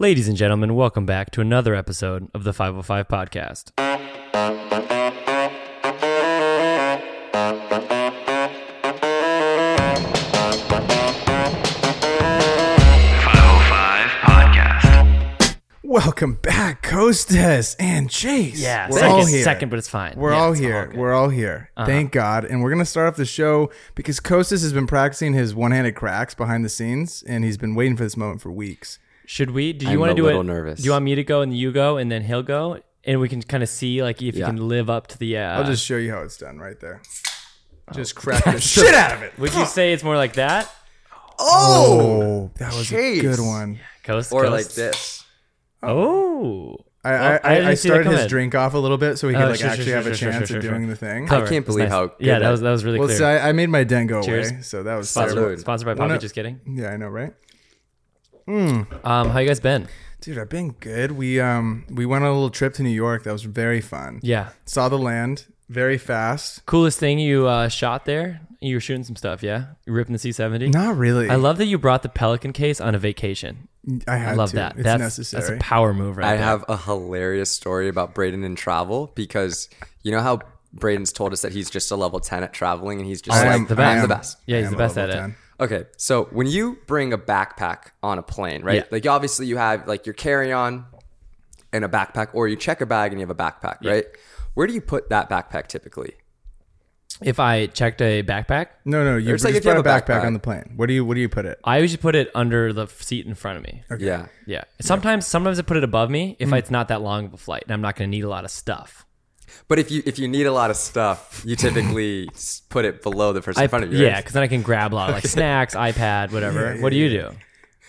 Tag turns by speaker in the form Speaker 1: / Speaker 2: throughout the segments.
Speaker 1: Ladies and gentlemen, welcome back to another episode of the 505 Podcast.
Speaker 2: Welcome back, Kostas and Chase.
Speaker 1: Yeah,
Speaker 2: we're
Speaker 1: second,
Speaker 2: all here.
Speaker 1: second, but it's fine.
Speaker 2: We're
Speaker 1: Yeah,
Speaker 2: all
Speaker 1: it's
Speaker 2: here.
Speaker 1: good.
Speaker 2: we're all here. Uh-huh. Thank God. And we're gonna start off the show because Kostas has been practicing his one-handed cracks behind the scenes, and he's been waiting for this moment for weeks.
Speaker 1: Should we? Do you want to do
Speaker 3: little
Speaker 1: it?
Speaker 3: nervous.
Speaker 1: Do you want me to go and you go and then he'll go, and we can kind of see like if you can live up to the. Uh,
Speaker 2: I'll just show you how it's done right there. Just crack the shit out of it.
Speaker 1: Would you say it's more like that?
Speaker 2: Oh, that was
Speaker 3: Chase.
Speaker 2: a good one.
Speaker 1: Coast
Speaker 3: or
Speaker 1: coast.
Speaker 3: like this.
Speaker 1: Oh,
Speaker 2: I,
Speaker 1: Well,
Speaker 2: I,
Speaker 1: I
Speaker 2: I, I started his drink off a little bit so he
Speaker 1: Oh,
Speaker 2: could like
Speaker 1: sure, sure,
Speaker 2: actually
Speaker 1: sure,
Speaker 2: have a
Speaker 1: sure, sure,
Speaker 2: chance
Speaker 1: sure,
Speaker 2: of
Speaker 1: sure.
Speaker 2: doing the thing.
Speaker 3: I can't believe
Speaker 1: nice.
Speaker 3: how
Speaker 1: Yeah, that was that was really
Speaker 2: Well,
Speaker 1: clear.
Speaker 2: see, I, I made my den go
Speaker 1: Cheers.
Speaker 2: away, so that was
Speaker 1: Sponsored,
Speaker 3: Salud.
Speaker 1: sponsored by
Speaker 2: Wanna-
Speaker 1: Poppy. Just kidding.
Speaker 2: Yeah, I know, right?
Speaker 1: Um, how you guys been?
Speaker 2: Dude, I've been good. We um we went on a little trip to New York. That was very fun.
Speaker 1: Yeah,
Speaker 2: Saw the land very fast.
Speaker 1: coolest thing you uh, shot there. You were shooting some stuff. Yeah, you ripping the C seventy.
Speaker 2: Not really.
Speaker 1: I love that you brought the Pelican case on a vacation.
Speaker 2: I had
Speaker 1: I love
Speaker 2: to.
Speaker 1: that.
Speaker 2: It's
Speaker 1: that's
Speaker 2: necessary.
Speaker 1: that's a power move right
Speaker 3: I
Speaker 1: there.
Speaker 3: have a hilarious story about Braden and travel because you know how Braden's told us that he's just a level 10 at traveling and he's just
Speaker 2: I
Speaker 3: like,
Speaker 2: am
Speaker 1: the best.
Speaker 3: I'm the best.
Speaker 1: Yeah, he's the best
Speaker 2: level
Speaker 1: at it.
Speaker 2: 10.
Speaker 3: Okay, so when you bring a backpack on a plane, right?
Speaker 1: Yeah.
Speaker 3: Like obviously you have like your carry-on and a backpack, or you check a bag and you have a backpack, right? Where do you put that backpack typically?
Speaker 1: If I checked a backpack,
Speaker 2: No, no, you
Speaker 3: Or
Speaker 2: just
Speaker 3: like if you
Speaker 2: a
Speaker 3: have a
Speaker 2: backpack,
Speaker 3: backpack.
Speaker 2: on the plane. Where do you where do you put it?
Speaker 1: I usually put it under the seat in front of me.
Speaker 3: Yeah.
Speaker 1: Yeah. Sometimes, sometimes I put it above me if hmm. it's not that long of a flight, and I'm not going to need a lot of stuff.
Speaker 3: But if you if you need a lot of stuff, you typically put it below the person
Speaker 1: I,
Speaker 3: in front of you.
Speaker 1: yeah, because then I can grab a lot like snacks, iPad, whatever.
Speaker 2: Yeah,
Speaker 1: what do you do?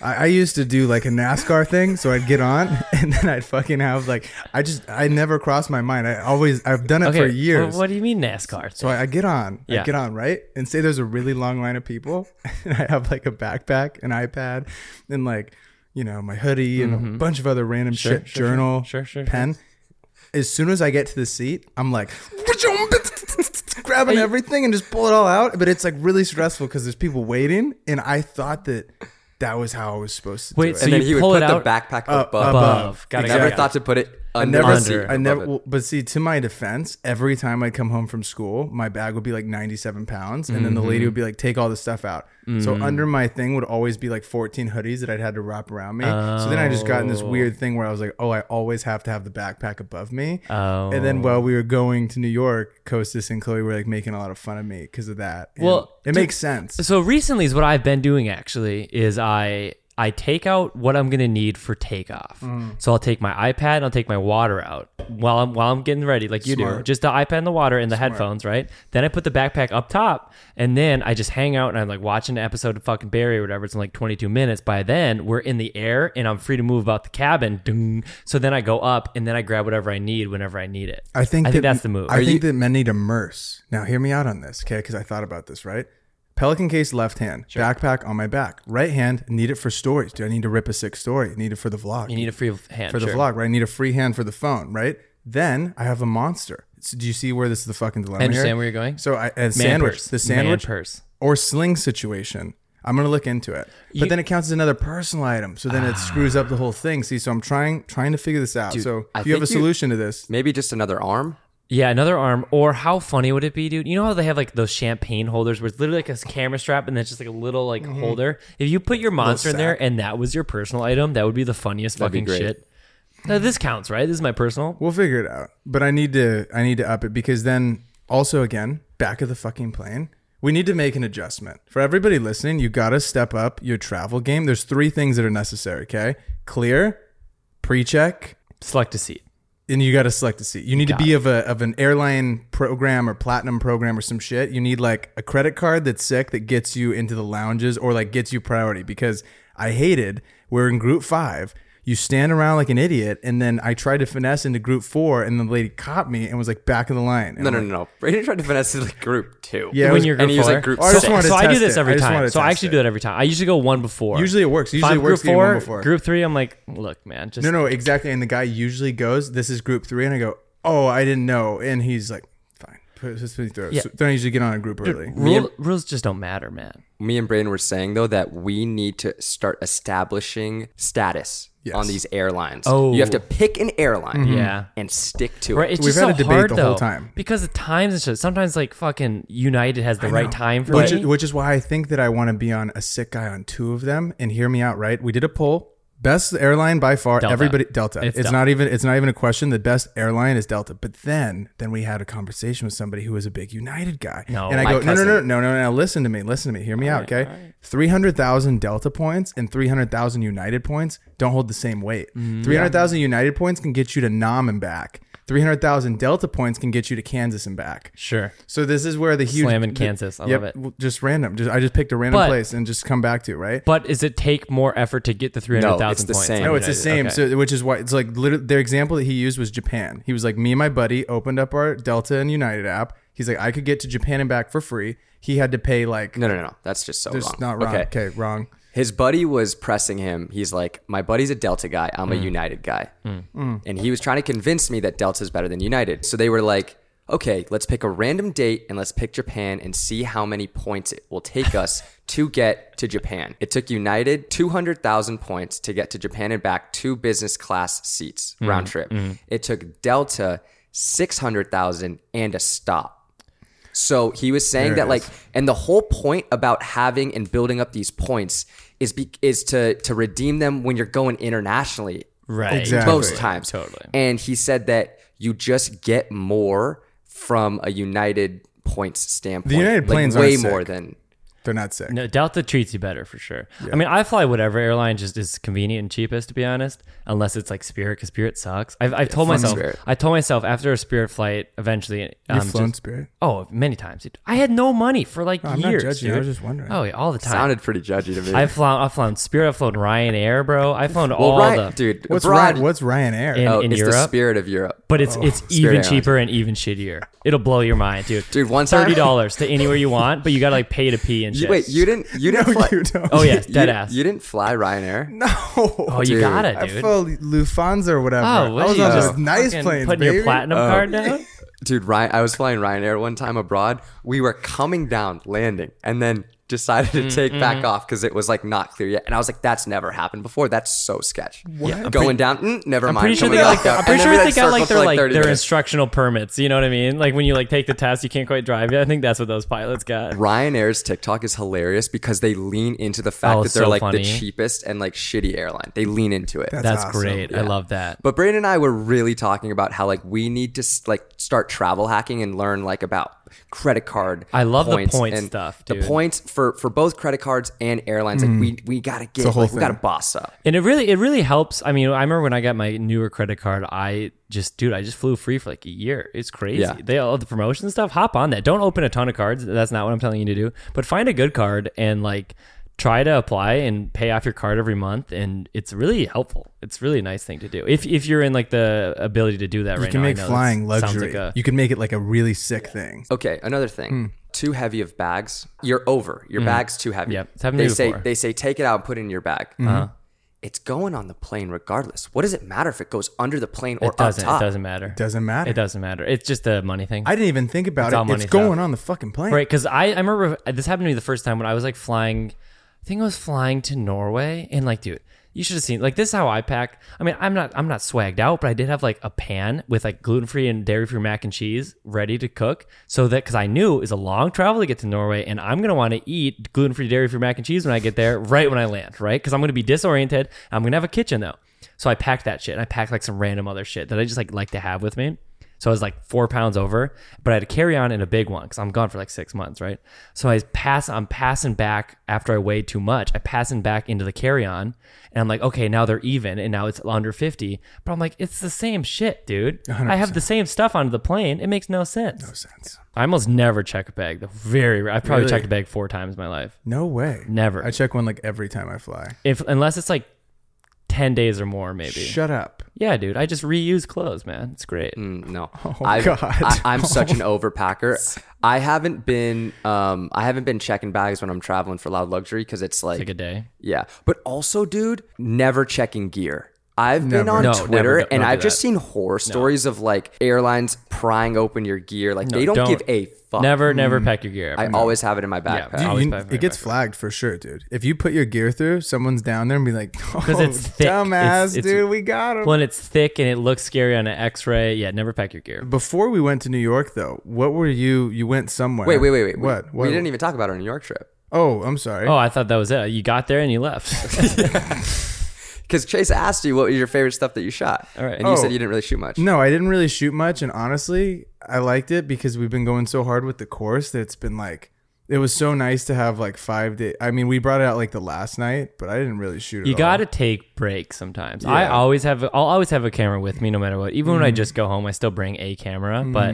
Speaker 2: I, I used to do like a NASCAR thing, so I'd get on and then I'd fucking have like I just I never crossed my mind. I always I've done it
Speaker 1: Okay,
Speaker 2: for years.
Speaker 1: well, what do you mean NASCAR?
Speaker 2: So I, I get on,
Speaker 1: Yeah.
Speaker 2: I get on, right? And say there's a really long line of people, and I have like a backpack, an iPad, and like, you know, my hoodie and a bunch of other random
Speaker 1: Mm-hmm. Sure,
Speaker 2: shit,
Speaker 1: sure, sure.
Speaker 2: journal,
Speaker 1: Sure, sure, sure.
Speaker 2: pen. As soon as I get to the seat, I'm like, grabbing everything and just pull it all out. But it's like really stressful because there's people waiting, and I thought that that was how I was supposed to
Speaker 1: Wait,
Speaker 2: do it.
Speaker 1: so
Speaker 3: and then
Speaker 1: you
Speaker 3: he would
Speaker 1: pull
Speaker 3: put
Speaker 1: it
Speaker 3: the backpack
Speaker 2: Up-
Speaker 3: above.
Speaker 1: above. Got it,
Speaker 3: Never
Speaker 1: got it.
Speaker 3: thought to put it
Speaker 2: I never,
Speaker 3: the seat.
Speaker 2: I never, well, but see, to my defense, every time I'd come home from school, my bag would be like 97 pounds. And then the
Speaker 1: Mm-hmm.
Speaker 2: lady would be like, take all the stuff out. So under my thing would always be like 14 hoodies that I'd had to wrap around me. So then I just got in this
Speaker 1: Oh.
Speaker 2: weird thing where I was like, oh, I always have to have the backpack above me.
Speaker 1: Oh.
Speaker 2: And then while we were going to New York, Kostas and Chloe were like making a lot of fun of me because of that. And
Speaker 1: Well,
Speaker 2: it makes sense.
Speaker 1: So recently, is what I've been doing actually is I I take out what I'm gonna need for takeoff.
Speaker 2: Mm.
Speaker 1: So I'll take my iPad and I'll take my water out while I'm while I'm getting ready, like you do. Just the iPad and the water and the headphones, right? Then I put the backpack up top, and then I just hang out and I'm like watching an episode of fucking Barry or whatever. It's in like 22 minutes. By then, we're in the air and I'm free to move about the cabin. Dung. So then I go up and then I grab whatever I need whenever I need it.
Speaker 2: I think
Speaker 1: I
Speaker 2: that,
Speaker 1: think that's the move.
Speaker 2: I
Speaker 3: Are
Speaker 2: think
Speaker 3: you-
Speaker 2: that men need to immerse. Now, hear me out on this, okay? Because I thought about this, right? Pelican case left hand, backpack on my back. Right hand, need it for stories. Do I need to rip a sick story? Need it for the vlog.
Speaker 1: you need a free hand
Speaker 2: for the
Speaker 1: sure.
Speaker 2: vlog, right? I need a free hand for the phone, right? Then I have a monster. So do you see where this is the fucking dilemma?
Speaker 1: I understand
Speaker 2: here?
Speaker 1: where you're going.
Speaker 2: So I, a
Speaker 1: Man
Speaker 2: sandwich,
Speaker 1: purse.
Speaker 2: the sandwich
Speaker 1: Man purse.
Speaker 2: or sling situation. I'm gonna look into it, but
Speaker 1: You-
Speaker 2: then it counts as another personal item. So then it screws up the whole thing. See, so I'm trying trying to figure this out. so
Speaker 3: I
Speaker 2: if you have a
Speaker 3: think you-
Speaker 2: solution to this,
Speaker 3: Maybe just another arm.
Speaker 1: Yeah, another arm. Or how funny would it be, dude? You know how they have like those champagne holders where it's literally like a camera strap and then it's just like a little like
Speaker 2: Mm-hmm.
Speaker 1: holder. If you put your monster in there and that was your personal item, that would be the funniest
Speaker 3: That'd
Speaker 1: fucking shit. Now, this counts, right? This is my personal.
Speaker 2: We'll figure it out. But I need to I need to up it because then also again, back of the fucking plane, we need to make an adjustment. For everybody listening, you gotta step up your travel game. There's three things that are necessary, okay? Clear, pre-check,
Speaker 1: Select a seat.
Speaker 2: And you gotta select a seat. You need to
Speaker 1: Got
Speaker 2: be of a of an airline program or platinum program or some shit. You need like a credit card that's sick that gets you into the lounges or like gets you priority because I hated we're in group five. You stand around like an idiot, and then I tried to finesse into group four, and the lady caught me and was like back of the line. And
Speaker 3: No, no,
Speaker 2: like,
Speaker 3: no, no. Brady tried to finesse it like group two.
Speaker 2: Yeah,
Speaker 1: when
Speaker 2: was-
Speaker 1: you're
Speaker 3: and
Speaker 1: group
Speaker 3: he
Speaker 1: four.
Speaker 3: like, group
Speaker 2: Oh, I just
Speaker 1: so, so I do this every
Speaker 2: I
Speaker 1: time.
Speaker 2: wanted
Speaker 1: So I actually
Speaker 2: it.
Speaker 1: do it every time. I usually go one before.
Speaker 2: Usually it works. Usually it works
Speaker 1: group four,
Speaker 2: one before.
Speaker 1: group three. I'm like, look, man, just
Speaker 2: No, no, exactly. And the guy usually goes, "This is group three. and I go, "Oh, I didn't know," and he's like, "Fine, put just put me through."
Speaker 1: Yeah.
Speaker 2: So don't usually get on a group early.
Speaker 1: rule, rules just don't matter, man.
Speaker 3: Me and Braden were saying though that we need to start establishing status
Speaker 2: Yes.
Speaker 3: on these airlines.
Speaker 1: Oh.
Speaker 3: You have to oh. pick an airline mm-hmm.
Speaker 1: Yeah.
Speaker 3: and stick to
Speaker 1: Right,
Speaker 3: it.
Speaker 1: it's
Speaker 2: We've
Speaker 1: just
Speaker 2: had
Speaker 1: so
Speaker 2: a debate
Speaker 1: hard,
Speaker 2: the whole
Speaker 1: though,
Speaker 2: time.
Speaker 1: because the times and shit. Sometimes like fucking United has the right time for
Speaker 2: which
Speaker 1: me.
Speaker 2: is, which is why I think that I want to be on a sick guy on two of them. And hear me out, right? We did a poll. Best airline by far.
Speaker 1: Delta.
Speaker 2: Everybody Delta.
Speaker 1: It's
Speaker 2: It's,
Speaker 1: Delta.
Speaker 2: not even. It's not even a question. The best airline is Delta. But then, then we had a conversation with somebody who was a big United guy.
Speaker 1: No.
Speaker 2: and I go, no, no, no, no, no, no. Listen to me. Listen to me. Hear me out. Okay. Three hundred thousand Delta points and three hundred thousand United points don't hold the same weight.
Speaker 1: Mm-hmm.
Speaker 2: Three hundred thousand United points can get you to Nam and back. Three hundred thousand Delta points can get you to Kansas and back.
Speaker 1: sure.
Speaker 2: So this is where the huge
Speaker 1: Slam in
Speaker 2: the-
Speaker 1: Kansas. I
Speaker 2: yep,
Speaker 1: love it.
Speaker 2: Just random. Just I just picked a random
Speaker 1: But-
Speaker 2: place and just come back to right.
Speaker 1: But is it take more effort to get the three hundred thousand no,
Speaker 3: it's the
Speaker 1: points?
Speaker 3: same.
Speaker 2: no, it's the same.
Speaker 1: Okay.
Speaker 2: So which is why it's like literally their example that he used was Japan. He was like, me and my buddy opened up our Delta and United app. He's like, I could get to Japan and back for free. He had to pay like.
Speaker 3: no, no, no. no. That's just so
Speaker 2: There's
Speaker 3: wrong.
Speaker 2: not wrong. Okay. wrong.
Speaker 3: His buddy was pressing him. He's like, My buddy's a Delta guy. I'm
Speaker 1: Mm.
Speaker 3: a United guy. And he was trying to convince me that Delta's better than United. So they were like, Okay, let's pick a random date and let's pick Japan and see how many points it will take us to get to Japan. It took United 200,000 points to get to Japan and back, two business class seats
Speaker 1: Mm.
Speaker 3: round trip. It took Delta 600,000 and a stop. So he was saying
Speaker 2: There
Speaker 3: that like, and the whole point about having and building up these points is be, is to to redeem them when you're going internationally.
Speaker 1: Right.
Speaker 2: Exactly.
Speaker 3: Most times,
Speaker 1: Totally.
Speaker 3: And he said that you just get more from a United points standpoint.
Speaker 2: The United
Speaker 3: like,
Speaker 2: planes
Speaker 3: way
Speaker 2: aren't sick.
Speaker 3: more than
Speaker 2: They're not sick.
Speaker 1: No, Delta treats you better for sure. I mean, I fly whatever airline just is convenient and cheapest, to be honest. Unless it's like Spirit, because Spirit sucks. I've, I've told myself,
Speaker 3: Spirit.
Speaker 1: I told myself after a Spirit flight, eventually,
Speaker 2: You've
Speaker 1: um,
Speaker 2: flown
Speaker 1: just-
Speaker 2: Spirit.
Speaker 1: oh, many times. I had no money for like
Speaker 2: I'm not
Speaker 1: years.
Speaker 2: judging. I was just wondering.
Speaker 1: Oh, yeah, all the time.
Speaker 3: sounded pretty judgy to me.
Speaker 1: I've flown, I've flown Spirit, I've flown Ryanair, bro. I've flown all
Speaker 3: Ryan,
Speaker 1: the,
Speaker 3: dude,
Speaker 2: What's Ryan, What's Ryanair?
Speaker 1: In-
Speaker 3: Oh,
Speaker 1: in
Speaker 3: it's the spirit of Europe.
Speaker 1: but it's it's
Speaker 3: Spirit
Speaker 1: even
Speaker 3: Airlines.
Speaker 1: cheaper and even shittier. It'll blow your mind, dude.
Speaker 3: Dude, one time-
Speaker 1: thirty dollars to anywhere you want, but you gotta like pay to pee and
Speaker 3: You-
Speaker 1: shit.
Speaker 3: wait, you didn't you didn't
Speaker 2: No,
Speaker 3: fly,
Speaker 2: you don't.
Speaker 1: Oh yes,
Speaker 3: you,
Speaker 1: dead ass.
Speaker 3: you didn't fly Ryanair?
Speaker 2: no.
Speaker 1: oh, you
Speaker 3: dude.
Speaker 1: got it, dude.
Speaker 2: I flew Lufthansa or whatever.
Speaker 1: Oh, what
Speaker 2: I was
Speaker 1: you
Speaker 2: on
Speaker 1: just
Speaker 2: those nice
Speaker 1: fucking
Speaker 2: planes,
Speaker 1: Putting
Speaker 2: baby.
Speaker 1: your platinum
Speaker 3: Oh.
Speaker 1: card down.
Speaker 3: Dude, Ryan, I was flying Ryanair one time abroad. We were coming down, landing, and then decided to take back
Speaker 1: Mm-hmm.
Speaker 3: off because it was like not clear yet. And I was like, "That's never happened before. That's so sketch."
Speaker 2: What?
Speaker 3: Going down, mm, never
Speaker 1: I'm
Speaker 3: mind.
Speaker 1: pretty sure they got like. I'm pretty sure they got like their like their
Speaker 3: minutes.
Speaker 1: instructional permits. You know what I mean? Like when you like take the test, you can't quite drive yet. I think that's what those pilots got.
Speaker 3: Ryanair's TikTok is hilarious because they lean into the fact
Speaker 1: Oh,
Speaker 3: that they're
Speaker 1: so
Speaker 3: like
Speaker 1: funny.
Speaker 3: the cheapest and like shitty airline. They lean into it.
Speaker 2: That's
Speaker 1: That's
Speaker 2: awesome.
Speaker 1: great. I love that.
Speaker 3: But Braden and I were really talking about how like we need to like start travel hacking and learn like about credit card.
Speaker 1: I love the
Speaker 3: points
Speaker 1: point
Speaker 3: and
Speaker 1: stuff,
Speaker 3: The points for for both credit cards and airlines. Like mm. we we gotta get
Speaker 2: a whole
Speaker 3: like, we gotta
Speaker 2: thing.
Speaker 3: boss up.
Speaker 1: And it really, it really helps. I mean, I remember when I got my newer credit card, I just, dude, I just flew free for like a year. It's crazy.
Speaker 3: Yeah.
Speaker 1: They all the promotion stuff. Hop on that. Don't open a ton of cards. That's not what I'm telling you to do. But find a good card and like try to apply and pay off your card every month. And it's really helpful. It's really a nice thing to do if if you're in like the ability to do that
Speaker 2: You
Speaker 1: right
Speaker 2: can
Speaker 1: now. I
Speaker 2: make flying luxury.
Speaker 1: Like a,
Speaker 2: you can make it like a really sick thing.
Speaker 3: Okay, another thing.
Speaker 2: Hmm.
Speaker 3: Too heavy of bags. You're over. Your bag's too heavy.
Speaker 1: Mm. Yep, it's happened to
Speaker 3: they
Speaker 1: me
Speaker 3: say
Speaker 1: before.
Speaker 3: they say take it out and put it in your bag.
Speaker 1: Uh-huh.
Speaker 3: It's going on the plane regardless. What does it matter if it goes under the plane or
Speaker 1: it doesn't.
Speaker 3: up top?
Speaker 1: It doesn't matter.
Speaker 2: Doesn't matter.
Speaker 1: It doesn't matter. It's just a money thing.
Speaker 2: I didn't even think about
Speaker 1: It's all
Speaker 2: it.
Speaker 1: money
Speaker 2: It's going
Speaker 1: stuff.
Speaker 2: on the fucking plane.
Speaker 1: Right, because I, I remember this happened to me the first time when I was like flying. I think I was flying to Norway, and like, dude, you should have seen. Like, this is how I pack. I mean, I'm not, I'm not swagged out, but I did have like a pan with like gluten free and dairy free mac and cheese ready to cook, so that because I knew it's a long travel to get to Norway, and I'm gonna want to eat gluten free, dairy free mac and cheese when I get there, right when I land, right? Because I'm gonna be disoriented. I'm gonna have a kitchen though, so I packed that shit. And I packed like some random other shit that I just like like to have with me. So I was like four pounds over, but I had to carry on in a big one because I'm gone for like six months, right? So I pass, I'm passing back after I weighed too much. I passing back into the carry on, and I'm like, okay, now they're even, and now it's under fifty. But I'm like, it's the same shit, dude. I have the same stuff onto the plane. It makes no sense.
Speaker 2: No sense.
Speaker 1: I almost never check a bag. The very, rare- I've probably
Speaker 2: Really?
Speaker 1: checked a bag four times in my life.
Speaker 2: No way.
Speaker 1: Never.
Speaker 2: I check one like every time I fly.
Speaker 1: If unless it's like ten days or more, maybe.
Speaker 2: Shut up.
Speaker 1: yeah, dude. I just reuse clothes, man. It's great.
Speaker 3: Mm, no,
Speaker 2: Oh,
Speaker 3: I've-
Speaker 2: God.
Speaker 3: I, I'm such an overpacker. I haven't been, um, I haven't been checking bags when I'm traveling for loud luxury because it's like,
Speaker 1: Like a day.
Speaker 3: yeah. But also, dude, never checking gear. I've been on
Speaker 1: No.
Speaker 3: Twitter
Speaker 1: Don't-
Speaker 3: and
Speaker 1: don't
Speaker 3: I've just
Speaker 1: that.
Speaker 3: seen horror stories of like airlines prying open your gear. Like they don't,
Speaker 1: don't.
Speaker 3: give a fuck.
Speaker 1: Never, mm. never pack your gear.
Speaker 3: I
Speaker 1: ever.
Speaker 3: always have it in my
Speaker 1: Yeah,
Speaker 3: backpack.
Speaker 1: dude,
Speaker 2: You- it gets
Speaker 1: backpack.
Speaker 2: flagged for sure, dude. If you put your gear through, someone's down there and be like, "Oh,
Speaker 1: because it's thick.
Speaker 2: dumbass,
Speaker 1: It's- it's-
Speaker 2: dude, we got him."
Speaker 1: When it's thick and it looks scary on an X-ray, yeah, never pack your gear.
Speaker 2: Before we went to New York, though, what were you? You went somewhere.
Speaker 3: wait, wait, wait, wait.
Speaker 2: What?
Speaker 3: We,
Speaker 2: what?
Speaker 3: we didn't even talk about our New York trip.
Speaker 2: Oh, I'm sorry.
Speaker 1: Oh, I thought that was it. You got there and you left.
Speaker 3: Because Chase asked you what was your favorite stuff that you shot.
Speaker 1: All right.
Speaker 3: And you
Speaker 2: Oh.
Speaker 3: said you didn't really shoot much.
Speaker 2: No, I didn't really shoot much, and honestly, I liked it because we've been going so hard with the course that it's been like it was so nice to have like five days. I mean, we brought it out like the last night, but I didn't really shoot. At
Speaker 1: you
Speaker 2: all.
Speaker 1: got to take breaks sometimes. I always have. I'll always have a camera with me, no matter what. Even when
Speaker 2: Mm.
Speaker 1: I just go home, I still bring a camera. But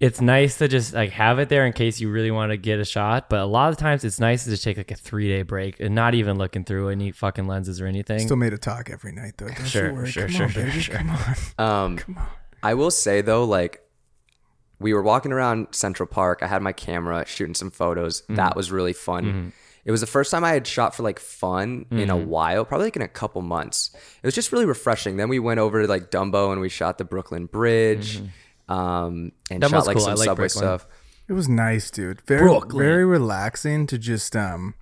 Speaker 1: it's nice to just like have it there in case you really want to get a shot. But a lot of times, it's nice to just take like a three day break and not even looking through any fucking lenses or anything.
Speaker 2: Still made a talk every night though. Don't
Speaker 1: Sure,
Speaker 2: you worry.
Speaker 1: sure,
Speaker 2: Come
Speaker 1: sure,
Speaker 2: on,
Speaker 1: sure,
Speaker 2: baby.
Speaker 1: sure.
Speaker 2: Come on.
Speaker 3: Um, I will say though, like we were walking around Central Park. I had my camera shooting some photos.
Speaker 1: Mm-hmm.
Speaker 3: That was really fun. It was the first time I had shot for like fun in
Speaker 1: Mm-hmm.
Speaker 3: a while, probably like in a couple months. It was just really refreshing. Then we went over to like Dumbo and we shot the Brooklyn Bridge, um, and
Speaker 1: Dumbo's
Speaker 3: shot like
Speaker 1: cool.
Speaker 3: some
Speaker 1: I like
Speaker 3: subway
Speaker 1: Brooklyn.
Speaker 3: stuff.
Speaker 2: It was nice, dude. Very,
Speaker 1: Brooklyn.
Speaker 2: very relaxing to just um,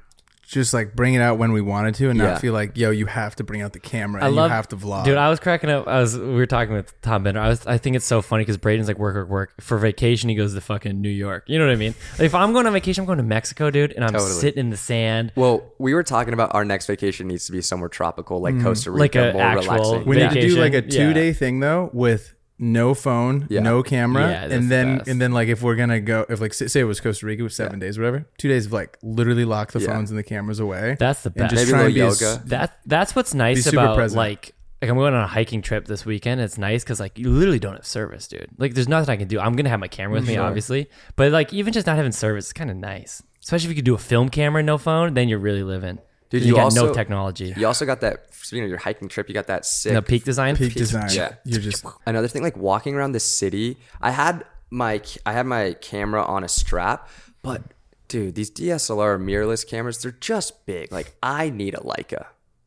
Speaker 2: just like bring it out when we wanted to, and
Speaker 3: Yeah.
Speaker 2: not feel like, yo, you have to bring out the camera.
Speaker 1: I
Speaker 2: and
Speaker 1: love
Speaker 2: you have to vlog.
Speaker 1: dude. I was cracking up. I was we were talking with Tom Bender. I was I think it's so funny because Braden's like work work work for vacation. He goes to fucking New York. You know what I mean? Like, if I'm going on vacation, I'm going to Mexico, dude, and I'm
Speaker 3: Totally.
Speaker 1: sitting in the sand.
Speaker 3: Well, we were talking about our next vacation needs to be somewhere tropical, like Costa Rica,
Speaker 1: Like a
Speaker 3: more
Speaker 1: actual-
Speaker 3: relaxing.
Speaker 2: we need to do like a two day thing though with no phone,
Speaker 3: Yeah.
Speaker 2: no camera,
Speaker 1: Yeah,
Speaker 2: and then
Speaker 1: best.
Speaker 2: and then like if we're gonna go, if like say say it was Costa Rica with seven days, whatever, two days of like literally lock the
Speaker 3: Yeah.
Speaker 2: phones and the cameras away.
Speaker 1: That's the
Speaker 2: and
Speaker 1: best.
Speaker 2: just
Speaker 3: Maybe
Speaker 2: try
Speaker 3: a
Speaker 2: and be
Speaker 3: yoga.
Speaker 1: That that's what's nice
Speaker 2: super
Speaker 1: about
Speaker 2: present.
Speaker 1: like like I'm going on a hiking trip this weekend. It's nice because like you literally don't have service, dude. Like there's nothing I can do. I'm gonna have my camera with me, obviously, but like even just not having service is kind of nice. Especially if you could do a film camera no phone, then you're really living.
Speaker 3: Dude,
Speaker 1: 'Cause
Speaker 3: you
Speaker 1: got
Speaker 3: also-
Speaker 1: no technology.
Speaker 3: You also got that, you know, your hiking trip. You got that sick
Speaker 1: No peak design.
Speaker 2: peak design.
Speaker 3: Yeah.
Speaker 2: You're just
Speaker 3: another thing like walking around the city i had my i had my camera on a strap but dude these dslr mirrorless cameras they're just big like i need a leica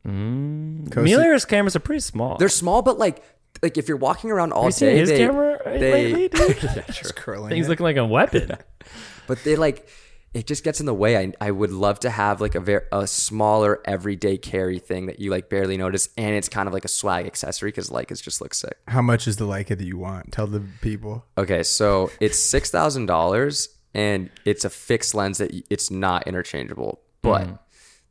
Speaker 1: mm. Mirrorless cameras are pretty small.
Speaker 3: they're small but like like if you're walking around all
Speaker 1: you
Speaker 3: day
Speaker 1: his
Speaker 3: they,
Speaker 1: camera
Speaker 3: they
Speaker 1: lately, dude?
Speaker 2: just curling.
Speaker 1: Thing's
Speaker 2: it.
Speaker 1: looking like a weapon.
Speaker 3: but they like it just gets in the way I, I would love to have like a very a smaller everyday carry thing that you like barely notice and it's kind of like a swag accessory because leicas just look sick
Speaker 2: How much is the Leica that you want? Tell the people.
Speaker 3: Okay, so it's six thousand dollars, and it's a fixed lens that it's not interchangeable. But mm.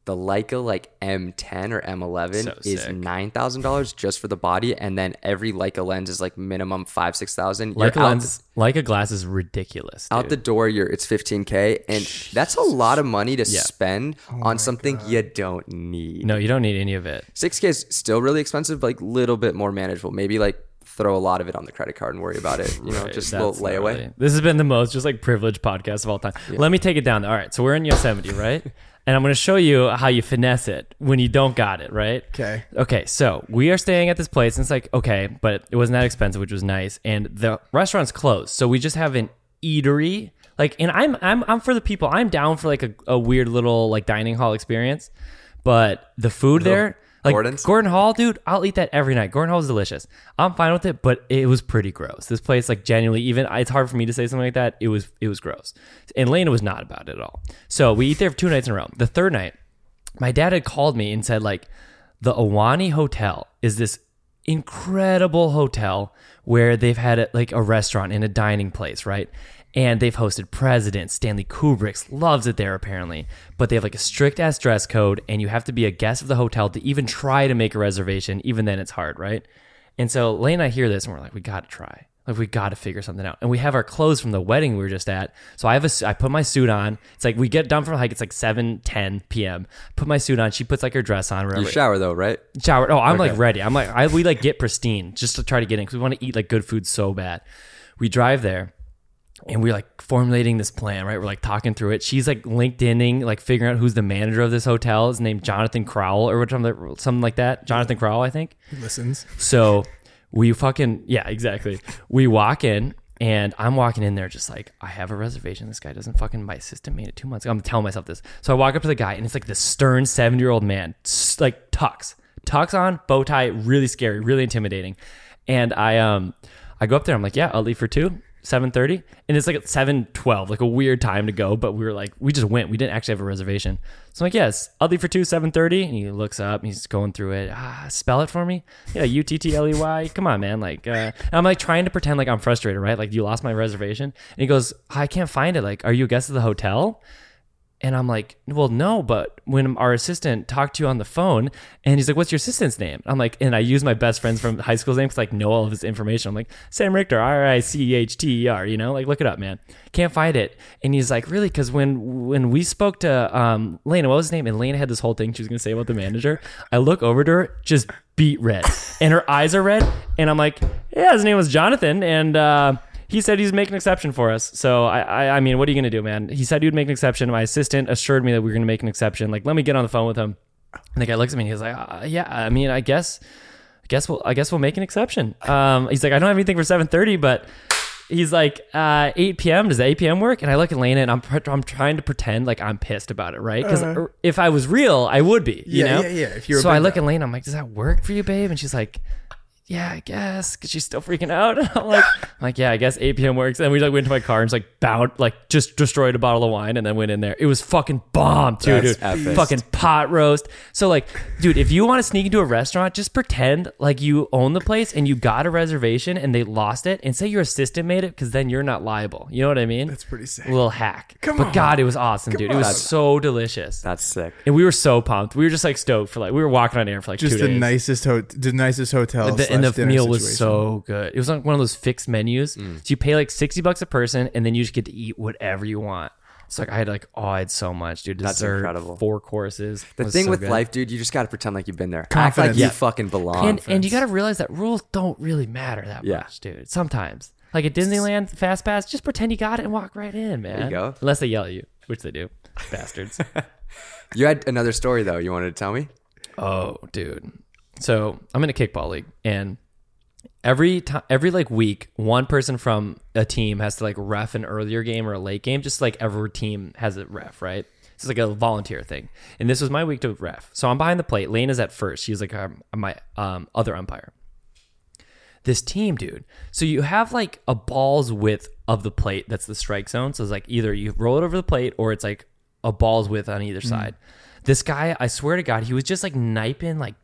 Speaker 3: The Leica like M10 or M11
Speaker 1: So
Speaker 3: is nine thousand dollars just for the body, and then every Leica lens is like minimum five six thousand.
Speaker 1: Like a
Speaker 3: out,
Speaker 1: lens, like a glass is ridiculous.
Speaker 3: out the door, you're it's fifteen k, and that's a lot of money to spend on something you don't need.
Speaker 1: no, you don't need any of it.
Speaker 3: Six k is still really expensive, but like little bit more manageable. Maybe like throw a lot of it on the credit card and worry about it. You know, just a little layaway.
Speaker 1: gnarly. This has been the most just like privileged podcast of all time. Let me take it down. All right, so we're in Yosemite, right? and I'm going to show you how you finesse it when you don't got it, right?
Speaker 2: Okay.
Speaker 1: Okay, so we are staying at this place, and it's like okay, but it wasn't that expensive, which was nice, and the restaurant's closed, so we just have an eatery. Like, and I'm I'm I'm for the people. I'm down for like a, a weird little like dining hall experience, but the food there. Like
Speaker 3: Gordon's?
Speaker 1: Gordon Hall, dude, I'll eat that every night. Gordon Hall is delicious. I'm fine with it, but it was pretty gross. This place, like, genuinely, even it's hard for me to say something like that. It was, it was gross, and Lena was not about it at all. So we eat there for two nights in a row. The third night, my dad had called me and said like the Ahwahnee Hotel is this incredible hotel where they've had a, like a restaurant and a dining place, right? And they've hosted presidents. Stanley Kubrick's loves it there apparently, but they have like a strict ass dress code, and you have to be a guest of the hotel to even try to make a reservation. Even then, it's hard, right? And so Lane and I hear this, and we're like, we got to try. Like we got to figure something out. And we have our clothes from the wedding we were just at. So I have a, I put my suit on. It's like we get done from a hike. It's like 7, 10 p.m. Put my suit on. She puts like her dress on. Whatever.
Speaker 3: You shower though, right?
Speaker 1: Shower. Oh, I'm like ready. I'm like, I, we like get pristine just to try to get in because we want to eat like good food so bad. We drive there and we're like formulating this plan, right? We're like talking through it. She's like LinkedIning, like figuring out who's the manager of this hotel. His name Jonathan Crowell or something, something like that. Jonathan Crowell, I think.
Speaker 2: He listens.
Speaker 1: So we fucking yeah, exactly. We walk in and I'm walking in there just like I have a reservation. This guy doesn't fucking. My assistant made it two months ago. I'm telling myself this. So I walk up to the guy and it's like this stern seventy year old man, like tux, Tux on, bow tie, really scary, really intimidating. And I um I go up there, I'm like, yeah, I'll leave for two. 7:30 and it's like at 7:12 like a weird time to go but we were like we just went. We didn't actually have a reservation. So I'm like yes I'll leave for 2 7:30 and he looks up and he's going through it. Ah, spell it for me? Yeah U T T L E Y. Come on man. Like uh, I'm like trying to pretend like I'm frustrated right? Like you lost my reservation? And he goes I can't find it. Like are you a guest of the hotel and I'm like, well, no, but when our assistant talked to you on the phone and he's like, what's your assistant's name? I'm like, and I use my best friends from high school's name because like know all of his information. I'm like, Sam Richter, R I C H T E R, you know, like look it up, man. Can't find it. And he's like, really? Because when when we spoke to um, Lena, what was his name? And Lena had this whole thing she was going to say about the manager. I look over to her, just beat red. And her eyes are red. And I'm like, yeah, his name was Jonathan. And, uh, he said he's making an exception for us. So I, I, I mean, what are you gonna do, man? He said he would make an exception. My assistant assured me that we were gonna make an exception. Like, let me get on the phone with him. And the guy looks at me and he's like, uh, yeah, I mean, I guess, I guess we'll, I guess we'll make an exception. Um, he's like, I don't have anything for 7:30, but he's like, uh, 8 p.m. Does 8 p.m. work? And I look at Lena and I'm, pr- I'm trying to pretend like I'm pissed about it, right? Because if I was real, I would be, you
Speaker 2: Yeah,
Speaker 1: know?
Speaker 2: yeah, yeah. If you were
Speaker 1: so I look at Lena, I'm like, does that work for you, babe? And she's like, yeah, I guess, because she's still freaking out. I'm like, I'm like, yeah, I guess 8 p.m. works. And we like went to my car and just like bound, like just destroyed a bottle of wine and then went in there. It was fucking bomb, too,
Speaker 3: That's
Speaker 1: dude.
Speaker 3: epic.
Speaker 1: Fucking pot roast. So like, dude, if you want to sneak into a restaurant, just pretend like you own the place and you got a reservation and they lost it, and say your assistant made it, because then you're not liable. You know what I mean?
Speaker 2: That's pretty sick.
Speaker 1: A little hack.
Speaker 2: Come
Speaker 1: but
Speaker 2: on.
Speaker 1: God, it was awesome, dude. It was
Speaker 2: on.
Speaker 1: so delicious.
Speaker 3: That's sick.
Speaker 1: and we were so pumped. We were just like stoked for like we were walking on air for like
Speaker 2: Just
Speaker 1: two
Speaker 2: the
Speaker 1: days.
Speaker 2: nicest ho- the nicest hotel.
Speaker 1: The- and the meal was
Speaker 2: situation.
Speaker 1: so good. It was like one of those fixed menus.
Speaker 3: Mm.
Speaker 1: So you pay like sixty bucks a person, and then you just get to eat whatever you want. It's like I had like oh, I had so much, dude.
Speaker 3: That's incredible.
Speaker 1: Four courses.
Speaker 3: The thing
Speaker 1: so
Speaker 3: with
Speaker 1: good.
Speaker 3: life, dude, you just got to pretend like you've been there. Act
Speaker 2: Confidence.
Speaker 3: like you
Speaker 2: Yeah.
Speaker 3: fucking belong.
Speaker 1: and and you got to realize that rules don't really matter that
Speaker 3: Yeah.
Speaker 1: much, dude. Sometimes, like at Disneyland Fast Pass, just pretend you got it and walk right in, man.
Speaker 3: you go.
Speaker 1: Unless they yell at you, which they do, bastards.
Speaker 3: you had another story though. You wanted to tell me?
Speaker 1: Oh, dude. So I'm in a kickball league, and every time, every like week, one person from a team has to like ref an earlier game or a late game. Just like every team has a ref, right? It's like a volunteer thing. And this was my week to ref. So I'm behind the plate. Lane is at first. She's like um, my um, other umpire. This team, dude. So you have like a ball's width of the plate that's the strike zone. So it's like either you roll it over the plate or it's like a ball's width on either side. This guy, I swear to God, he was just like kniping like